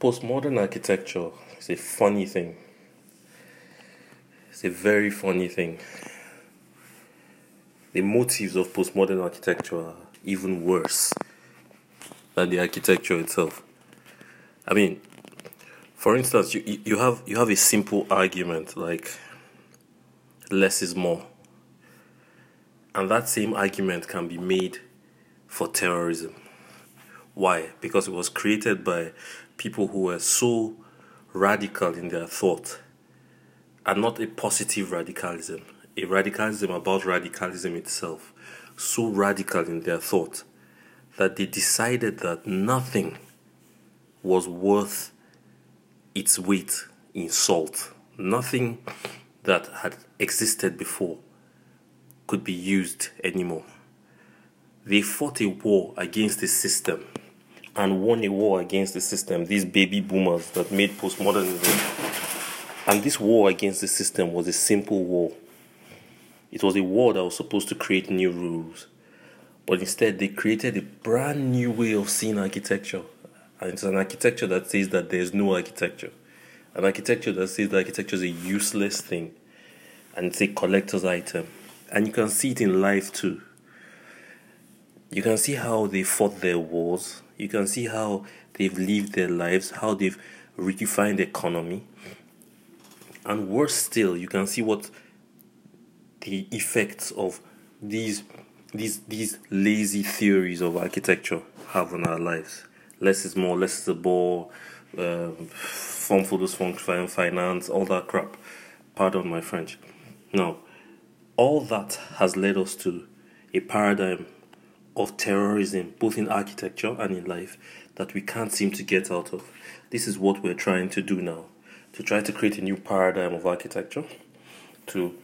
postmodern architecture is a funny thing. It's a very funny thing. The motives of postmodern architecture are even worse than the architecture itself. I mean, for instance, you, you have you have a simple argument like less is more. And that same argument can be made for terrorism. Why? Because it was created by people who were so radical in their thought and not a positive radicalism, a radicalism about radicalism itself, so radical in their thought that they decided that nothing was worth its weight in salt. Nothing that had existed before could be used anymore. They fought a war against the system and won a war against the system, these baby boomers that made postmodernism. And this war against the system was a simple war. It was a war that was supposed to create new rules. But instead, they created a brand new way of seeing architecture. And it's an architecture that says that there's no architecture. An architecture that says that architecture is a useless thing. And it's a collector's item. And you can see it in life too. You can see how they fought their wars you can see how they've lived their lives, how they've redefined the economy. And worse still, you can see what the effects of these these these lazy theories of architecture have on our lives. Less is more, less is a bore, um, form for those function finance, all that crap. Pardon my French. Now, all that has led us to a paradigm of terrorism, both in architecture and in life, that we can't seem to get out of. This is what we're trying to do now to try to create a new paradigm of architecture, to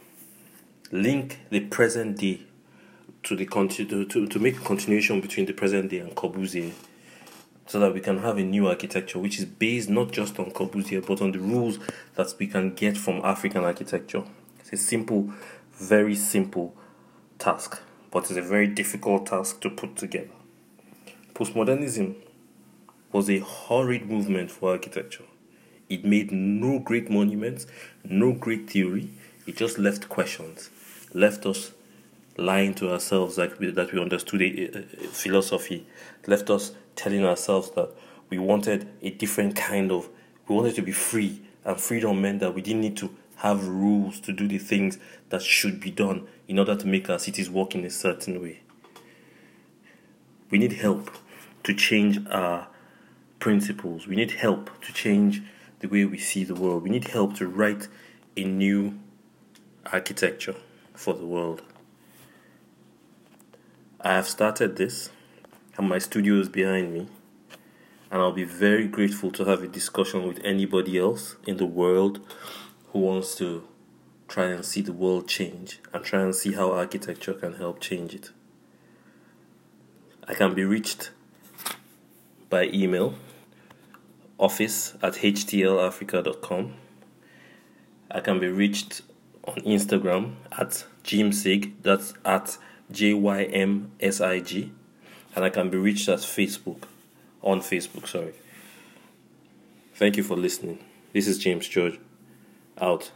link the present day to the to, to make a continuation between the present day and Corbusier so that we can have a new architecture which is based not just on Corbusier but on the rules that we can get from African architecture. It's a simple, very simple task but it's a very difficult task to put together. Postmodernism was a horrid movement for architecture. It made no great monuments, no great theory. It just left questions, left us lying to ourselves that we, that we understood a, a, a philosophy, left us telling ourselves that we wanted a different kind of, we wanted to be free, and freedom meant that we didn't need to have rules to do the things that should be done in order to make our cities work in a certain way. We need help to change our principles. We need help to change the way we see the world. We need help to write a new architecture for the world. I have started this, and my studio is behind me. And I'll be very grateful to have a discussion with anybody else in the world who wants to try and see the world change and try and see how architecture can help change it. I can be reached by email office at htlafrica.com. I can be reached on Instagram at jymsig, that's at J Y M S I G, and I can be reached at Facebook, on Facebook, sorry. Thank you for listening. This is James George. Out.